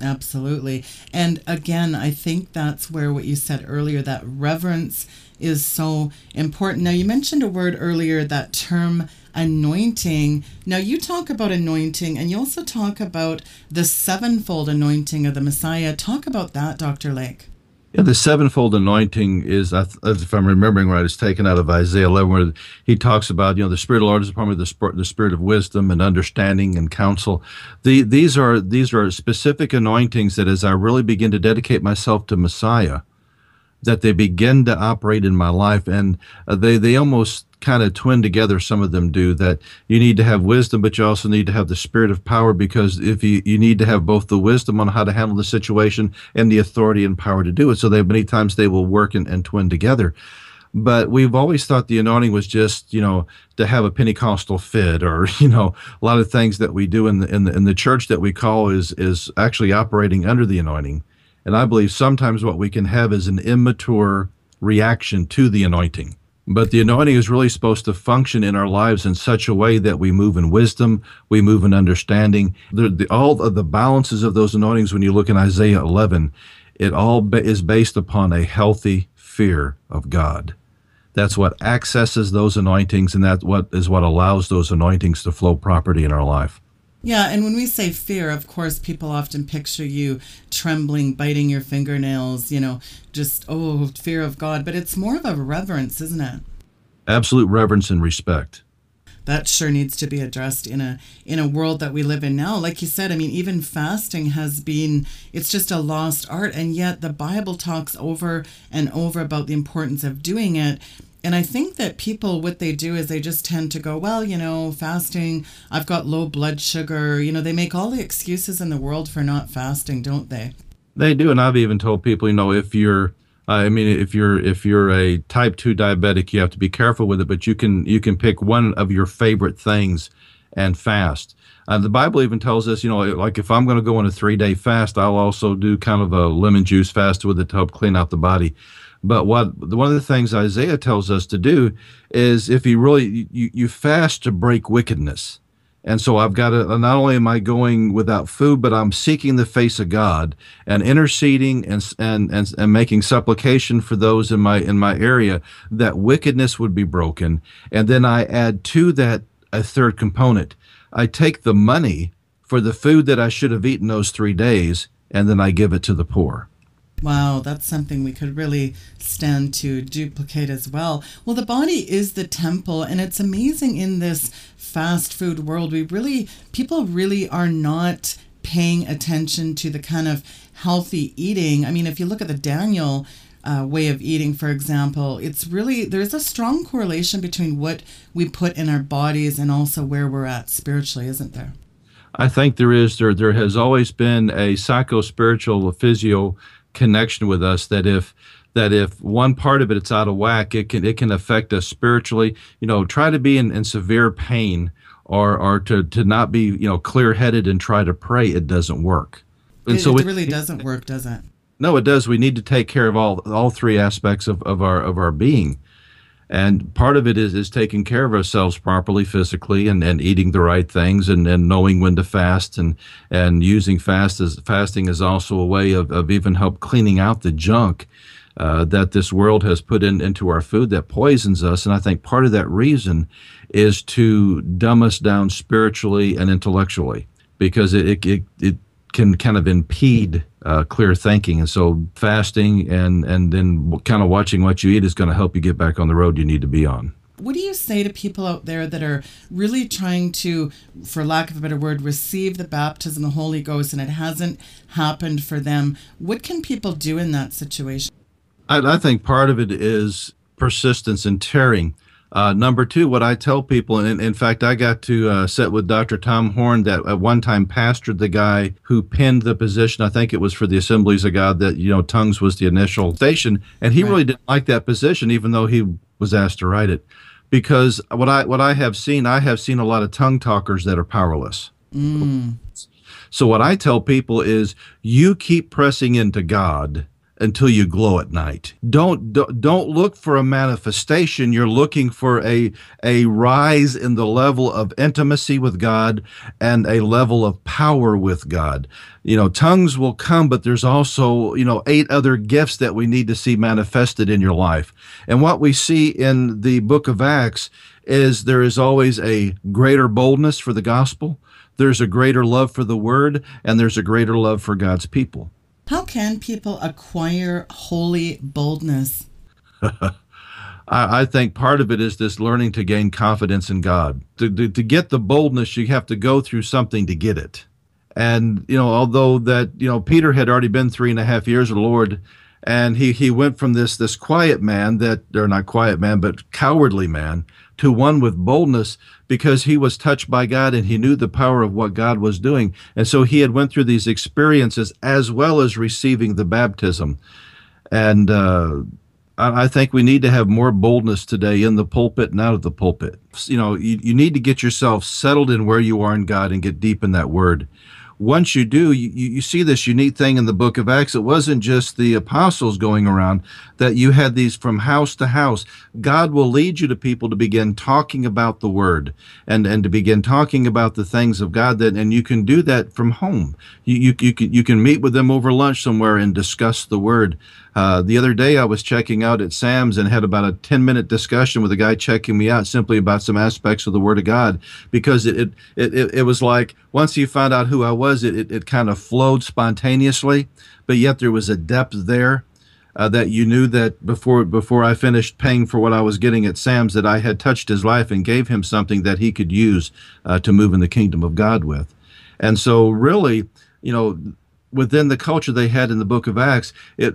Absolutely. And again, I think that's where what you said earlier that reverence is so important. Now, you mentioned a word earlier, that term anointing. Now, you talk about anointing and you also talk about the sevenfold anointing of the Messiah. Talk about that, Dr. Lake. Yeah, the sevenfold anointing is, if I'm remembering right, it's taken out of Isaiah 11, where he talks about, you know, the Spirit of the Lord is upon me, the spirit, the spirit of wisdom and understanding and counsel. The, these are these are specific anointings that, as I really begin to dedicate myself to Messiah, that they begin to operate in my life, and uh, they they almost kind of twin together some of them do that you need to have wisdom but you also need to have the spirit of power because if you you need to have both the wisdom on how to handle the situation and the authority and power to do it. So they many times they will work and, and twin together. But we've always thought the anointing was just you know to have a pentecostal fit or you know a lot of things that we do in the in the, in the church that we call is is actually operating under the anointing and i believe sometimes what we can have is an immature reaction to the anointing but the anointing is really supposed to function in our lives in such a way that we move in wisdom, we move in understanding. The, the, all of the balances of those anointings, when you look in Isaiah 11, it all is based upon a healthy fear of God. That's what accesses those anointings, and that what is what allows those anointings to flow properly in our life. Yeah, and when we say fear, of course, people often picture you trembling, biting your fingernails, you know, just, oh, fear of God. But it's more of a reverence, isn't it? Absolute reverence and respect. That sure needs to be addressed in a in a world that we live in now. Like you said, I mean, even fasting has been it's just a lost art, and yet the Bible talks over and over about the importance of doing it. And I think that people, what they do is they just tend to go, well, you know, fasting, I've got low blood sugar. You know, they make all the excuses in the world for not fasting, don't they? They do. And I've even told people, you know, if you're, I mean, if you're if you're a type two diabetic, you have to be careful with it. But you can you can pick one of your favorite things and fast. Uh, the Bible even tells us, you know, like if I'm going to go on a three day fast, I'll also do kind of a lemon juice fast with it to help clean out the body. But what one of the things Isaiah tells us to do is if you really you, you fast to break wickedness. And so I've got to not only am I going without food, but I'm seeking the face of God and interceding and and and, and making supplication for those in my in my area that wickedness would be broken. And then I add to that a third component. I take the money for the food that I should have eaten those three days, and then I give it to the poor. Wow, that's something we could really stand to duplicate as well. Well, the body is the temple, and it's amazing in this fast food world. We really, people really are not paying attention to the kind of healthy eating. I mean, if you look at the Daniel uh, way of eating, for example, it's really, there's a strong correlation between what we put in our bodies and also where we're at spiritually, isn't there? I think there is. There, there has always been a psycho spiritual physio connection with us that if that if one part of it it's out of whack, it can it can affect us spiritually. You know, try to be in, in severe pain or or to to not be you know clear headed and try to pray. It doesn't work. And it, so it really doesn't work, does it? No, it does. We need to take care of all all three aspects of, of our of our being. And part of it is, is taking care of ourselves properly physically and, and eating the right things and, and knowing when to fast and, and using fast as fasting is also a way of, of even help cleaning out the junk uh, that this world has put in, into our food that poisons us. And I think part of that reason is to dumb us down spiritually and intellectually because it, it, it, it can kind of impede uh, clear thinking. And so fasting and and then kind of watching what you eat is going to help you get back on the road you need to be on. What do you say to people out there that are really trying to, for lack of a better word, receive the baptism of the Holy Ghost and it hasn't happened for them? What can people do in that situation? I, I think part of it is persistence and tearing. Uh, number two, what I tell people, and in fact, I got to uh, sit with Dr. Tom Horn that at one time pastored the guy who pinned the position. I think it was for the Assemblies of God that, you know, tongues was the initial station. And he right. really didn't like that position, even though he was asked to write it. Because what I, what I have seen, I have seen a lot of tongue talkers that are powerless. Mm. So what I tell people is you keep pressing into God until you glow at night. Don't don't look for a manifestation. You're looking for a a rise in the level of intimacy with God and a level of power with God. You know, tongues will come, but there's also, you know, eight other gifts that we need to see manifested in your life. And what we see in the book of Acts is there is always a greater boldness for the gospel. There's a greater love for the word and there's a greater love for God's people. How can people acquire holy boldness? I, think part of it is this learning to gain confidence in God. To, to, to, get the boldness, you have to go through something to get it. And, you know, although that, you know, Peter had already been three and a half years with the Lord, and he, he went from this, this quiet man that, or not quiet man, but cowardly man to one with boldness because he was touched by God and he knew the power of what God was doing. And so he had went through these experiences as well as receiving the baptism. And uh, I think we need to have more boldness today in the pulpit and out of the pulpit. You know, you, you need to get yourself settled in where you are in God and get deep in that word once you do, you, you see this unique thing in the book of Acts. It wasn't just the apostles going around, that you had these from house to house. God will lead you to people to begin talking about the word and, and to begin talking about the things of God that, and you can do that from home. You, you, you can, you can meet with them over lunch somewhere and discuss the word. Uh, the other day, I was checking out at Sam's and had about a 10 minute discussion with a guy checking me out simply about some aspects of the Word of God because it, it, it, it was like once he found out who I was, it, it, it kind of flowed spontaneously, but yet there was a depth there. Uh, that you knew that before before I finished paying for what I was getting at Sam's that I had touched his life and gave him something that he could use uh, to move in the kingdom of God with, and so really, you know, within the culture they had in the Book of Acts, it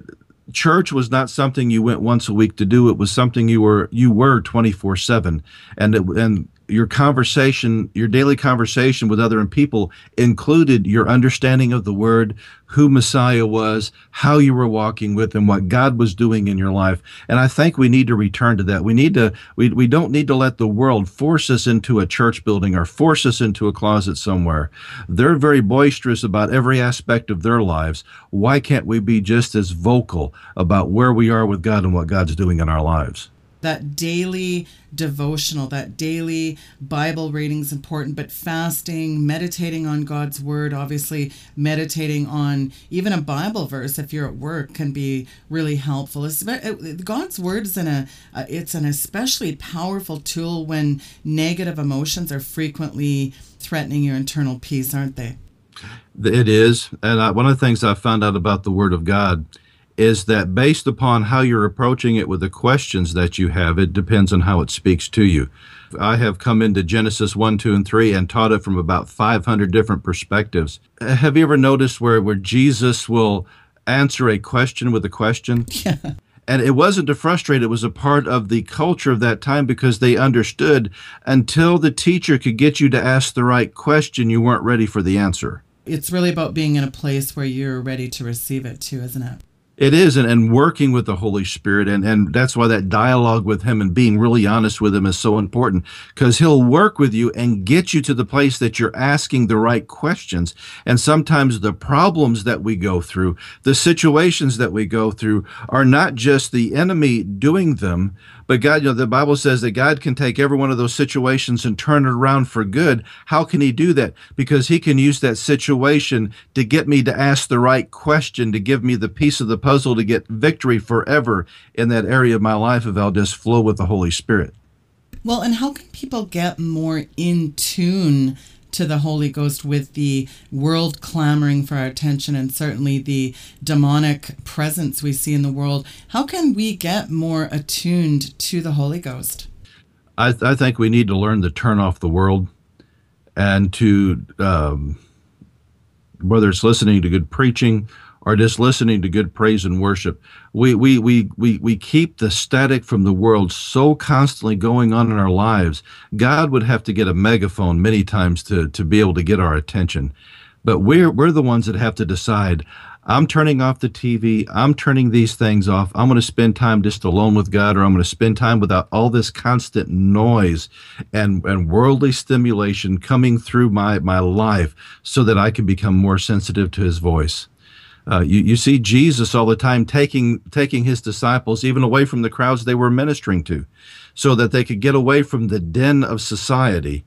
church was not something you went once a week to do. It was something you were you were 24/7 and it, and your conversation, your daily conversation with other people included your understanding of the word, who Messiah was, how you were walking with him, what God was doing in your life. And I think we need to return to that. We need to, we, we don't need to let the world force us into a church building or force us into a closet somewhere. They're very boisterous about every aspect of their lives. Why can't we be just as vocal about where we are with God and what God's doing in our lives? That daily devotional, that daily Bible reading is important, but fasting, meditating on God's word, obviously meditating on even a Bible verse if you're at work can be really helpful. God's word is in a it's an especially powerful tool when negative emotions are frequently threatening your internal peace, aren't they? It is, and I, one of the things I found out about the Word of God is that based upon how you're approaching it with the questions that you have, it depends on how it speaks to you. I have come into Genesis 1, 2, and 3 and taught it from about 500 different perspectives. Have you ever noticed where, where Jesus will answer a question with a question? Yeah. And it wasn't to frustrate, it was a part of the culture of that time because they understood until the teacher could get you to ask the right question, you weren't ready for the answer. It's really about being in a place where you're ready to receive it too, isn't it? It is, and, and working with the Holy Spirit, and, and that's why that dialogue with Him and being really honest with Him is so important, because He'll work with you and get you to the place that you're asking the right questions. And sometimes the problems that we go through, the situations that we go through, are not just the enemy doing them, but God, you know, the Bible says that God can take every one of those situations and turn it around for good. How can He do that? Because He can use that situation to get me to ask the right question, to give me the piece of the puzzle to get victory forever in that area of my life if I'll just flow with the Holy Spirit. Well, and how can people get more in tune to the Holy Ghost with the world clamoring for our attention and certainly the demonic presence we see in the world, how can we get more attuned to the Holy Ghost? I, th- I think we need to learn to turn off the world and to, um, whether it's listening to good preaching or just listening to good praise and worship. We, we, we, we, we keep the static from the world so constantly going on in our lives. God would have to get a megaphone many times to, to be able to get our attention. But we're, we're the ones that have to decide. I'm turning off the TV. I'm turning these things off. I'm going to spend time just alone with God, or I'm going to spend time without all this constant noise and, and worldly stimulation coming through my, my life so that I can become more sensitive to his voice. Uh, you, you see Jesus all the time taking taking his disciples even away from the crowds they were ministering to, so that they could get away from the den of society,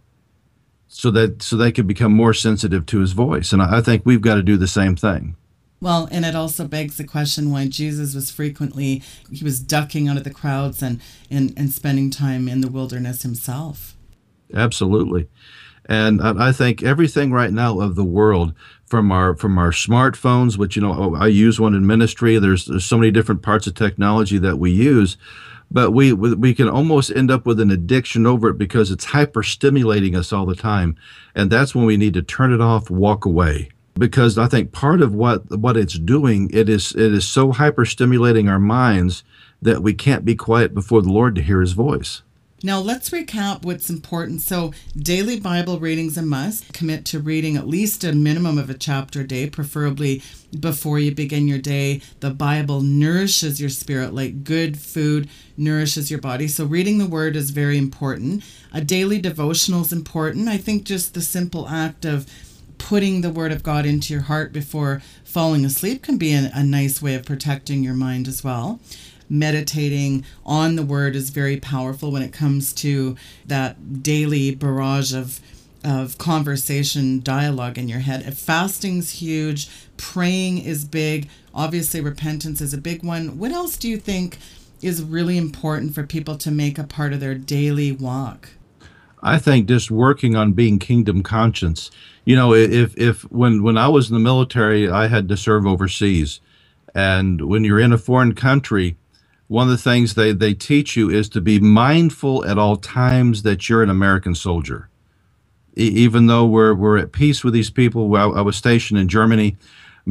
so that so they could become more sensitive to his voice. And I, I think we've got to do the same thing. Well, and it also begs the question why Jesus was frequently he was ducking out of the crowds and and, and spending time in the wilderness himself. Absolutely. And I think everything right now of the world, from our from our smartphones, which you know oh, I use one in ministry. There's there's so many different parts of technology that we use, but we we can almost end up with an addiction over it because it's hyper stimulating us all the time, and that's when we need to turn it off, walk away. Because I think part of what what it's doing, it is it is so hyper stimulating our minds that we can't be quiet before the Lord to hear His voice. Now, let's recap what's important. So, daily Bible readings a must. Commit to reading at least a minimum of a chapter a day, preferably before you begin your day. The Bible nourishes your spirit like good food nourishes your body. So, reading the Word is very important. A daily devotional is important. I think just the simple act of putting the Word of God into your heart before falling asleep can be a, a nice way of protecting your mind as well meditating on the word is very powerful when it comes to that daily barrage of of conversation dialogue in your head. If fasting's huge, praying is big, obviously repentance is a big one. What else do you think is really important for people to make a part of their daily walk? I think just working on being kingdom conscious. You know, if if when when I was in the military, I had to serve overseas, and when you're in a foreign country, one of the things they, they teach you is to be mindful at all times that you're an American soldier. E- even though we're, we're at peace with these people, I, I was stationed in Germany,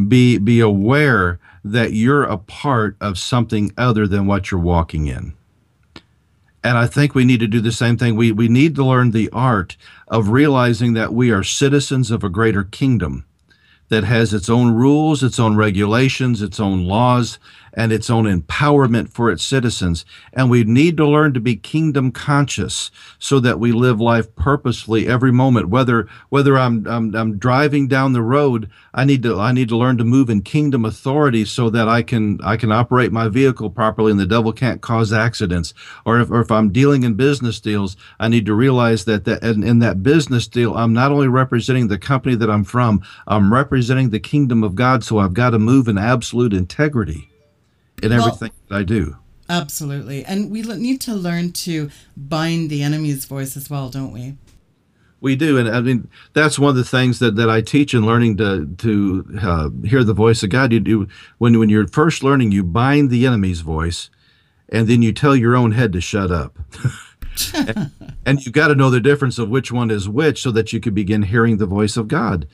be, be aware that you're a part of something other than what you're walking in. And I think we need to do the same thing. We, we need to learn the art of realizing that we are citizens of a greater kingdom that has its own rules, its own regulations, its own laws, and its own empowerment for its citizens. And we need to learn to be kingdom conscious so that we live life purposefully every moment. Whether whether I'm, I'm I'm driving down the road, I need to I need to learn to move in kingdom authority so that I can I can operate my vehicle properly and the devil can't cause accidents. Or if or if I'm dealing in business deals, I need to realize that that in, in that business deal, I'm not only representing the company that I'm from, I'm representing the kingdom of God. So I've got to move in absolute integrity in everything well, that I do. Absolutely. And we need to learn to bind the enemy's voice as well, don't we? We do, and I mean that's one of the things that, that I teach in learning to to uh, hear the voice of God. You do when when you're first learning, you bind the enemy's voice, and then you tell your own head to shut up. and, and you got to know the difference of which one is which, so that you can begin hearing the voice of God.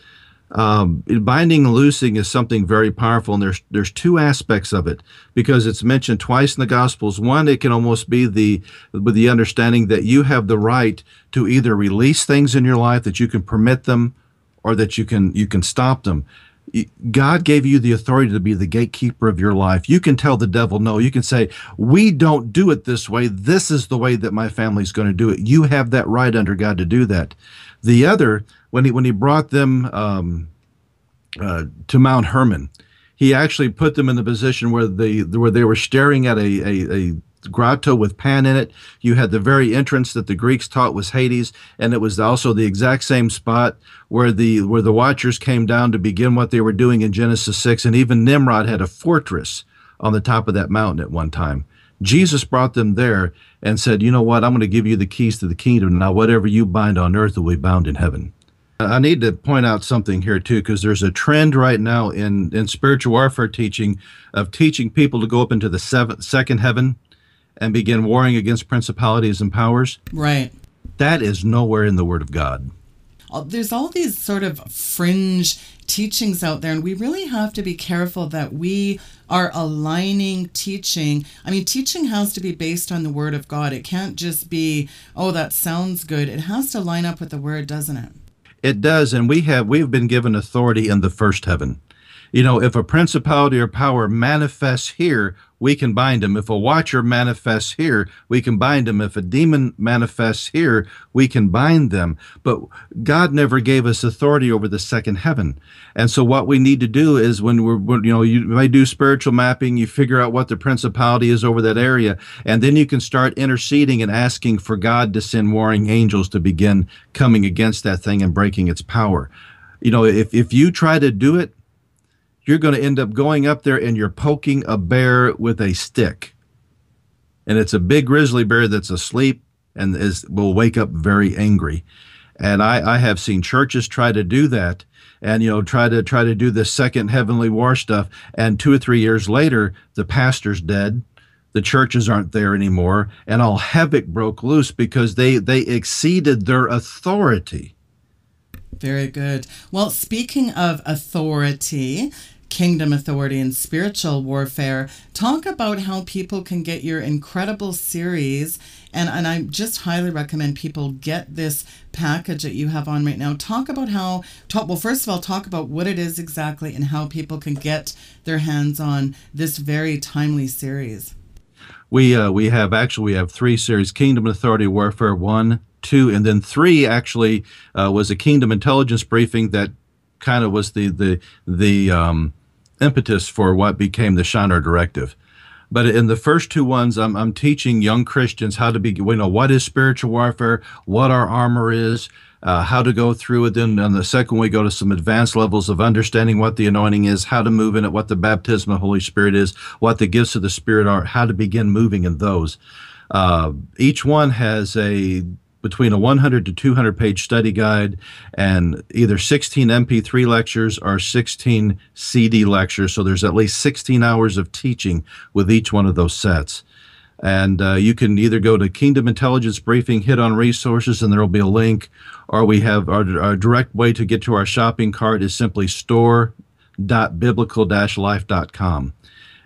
Um, binding and loosing is something very powerful, and there's there's two aspects of it because it's mentioned twice in the Gospels. One, it can almost be the with the understanding that you have the right to either release things in your life that you can permit them, or that you can you can stop them. God gave you the authority to be the gatekeeper of your life. You can tell the devil no. You can say, "We don't do it this way. This is the way that my family's going to do it." You have that right under God to do that. The other when he when he brought them um, uh, to Mount Hermon, he actually put them in the position where they where they were staring at a, a, a grotto with Pan in it. You had the very entrance that the Greeks taught was Hades, and it was also the exact same spot where the where the Watchers came down to begin what they were doing in Genesis six, and even Nimrod had a fortress on the top of that mountain at one time. Jesus brought them there and said, "You know what? I'm going to give you the keys to the kingdom. Now, whatever you bind on earth will be bound in heaven." I need to point out something here too, because there's a trend right now in, in spiritual warfare teaching of teaching people to go up into the seventh, second heaven and begin warring against principalities and powers. Right. That is nowhere in the Word of God. Uh, There's all these sort of fringe teachings out there, and we really have to be careful that we are aligning teaching. I mean, teaching has to be based on the Word of God. It can't just be, oh, that sounds good. It has to line up with the Word, doesn't it? It does, and we have we've been given authority in the first heaven. You know, if a principality or power manifests here, we can bind him. If a watcher manifests here, we can bind him. If a demon manifests here, we can bind them. But God never gave us authority over the second heaven. And so what we need to do is when we're, you know, you may do spiritual mapping, you figure out what the principality is over that area, and then you can start interceding and asking for God to send warring angels to begin coming against that thing and breaking its power. You know, if, if you try to do it, you're going to end up going up there and you're poking a bear with a stick. And it's a big grizzly bear that's asleep and is will wake up very angry. And I, I have seen churches try to do that and you know try to try to do this second heavenly war stuff and two or three years later the pastor's dead the churches aren't there anymore and all havoc broke loose because they they exceeded their authority Very good. Well, speaking of authority, kingdom authority and spiritual warfare, talk about how people can get your incredible series. And, and I just highly recommend people get this package that you have on right now. Talk about how, talk, well, first of all, talk about what it is exactly and how people can get their hands on this very timely series. we uh, we have actually we have three series kingdom authority warfare one two and then three actually uh, was a kingdom intelligence briefing that kind of was the the the um, impetus for what became the Shinar directive. But in the first two ones I'm, I'm teaching young christians how to be you know what is spiritual warfare what our armor is uh, how to go through it then on the second we go to some advanced levels of understanding what the anointing is how to move in it what the baptism of the holy spirit is what the gifts of the spirit are how to begin moving in those. Uh, each one has a between a 100 to 200 page study guide and either 16 MP3 lectures or 16 CD lectures. So there's at least 16 hours of teaching with each one of those sets. And uh, you can either go to Kingdom Intelligence Briefing, hit on resources, and there will be a link, or we have our, our direct way to get to our shopping cart is simply store.biblical-life.com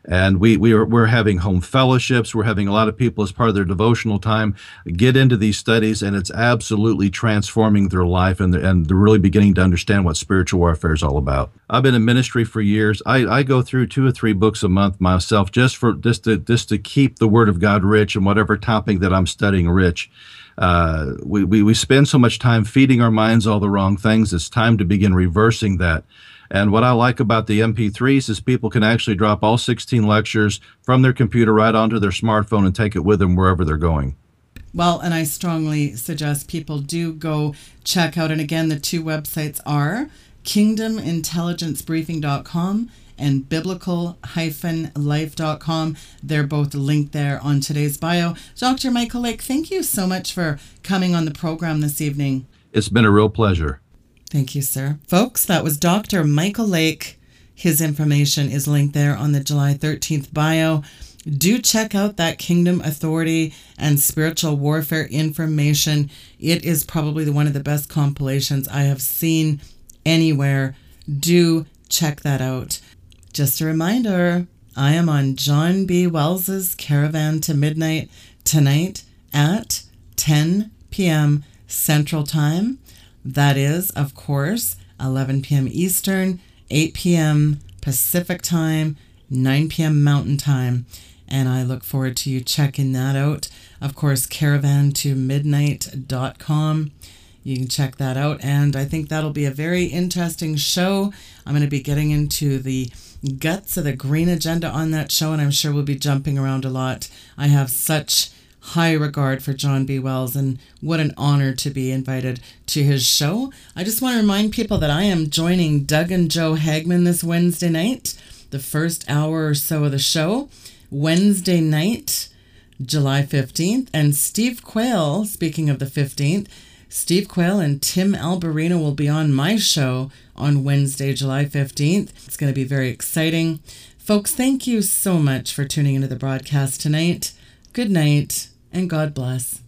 and we we are we're having home fellowships we're having a lot of people as part of their devotional time get into these studies and it's absolutely transforming their life and they're, and they're really beginning to understand what spiritual warfare is all about i've been in ministry for years i, I go through two or three books a month myself just for just to just to keep the word of god rich and whatever topic that i'm studying rich uh, we, we, we spend so much time feeding our minds all the wrong things. It's time to begin reversing that. And what I like about the MP3s is people can actually drop all 16 lectures from their computer right onto their smartphone and take it with them wherever they're going. Well, and I strongly suggest people do go check out. And again, the two websites are kingdomintelligencebriefing.com and biblical-life.com. They're both linked there on today's bio. Dr. Michael Lake, thank you so much for coming on the program this evening. It's been a real pleasure. Thank you, sir. Folks, that was Dr. Michael Lake. His information is linked there on the July 13th bio. Do check out that Kingdom Authority and Spiritual Warfare information. It is probably one of the best compilations I have seen anywhere. Do check that out. Just a reminder I am on John B. Wells's Caravan to Midnight tonight at 10 p.m. Central Time. That is, of course, 11 p.m. Eastern, 8 p.m. Pacific Time, 9 p.m. Mountain Time. And I look forward to you checking that out. Of course, caravan2midnight.com. You can check that out. And I think that'll be a very interesting show. I'm going to be getting into the guts of the green agenda on that show, and I'm sure we'll be jumping around a lot. I have such high regard for John B. Wells, and what an honor to be invited to his show. I just want to remind people that I am joining Doug and Joe Hagmann this Wednesday night, the first hour or so of the show. Wednesday night, July 15th, and Steve Quayle, speaking of the 15th, Steve Quayle and Tim Alberino will be on my show on Wednesday, July 15th. It's going to be very exciting. Folks, thank you so much for tuning into the broadcast tonight. Good night and God bless.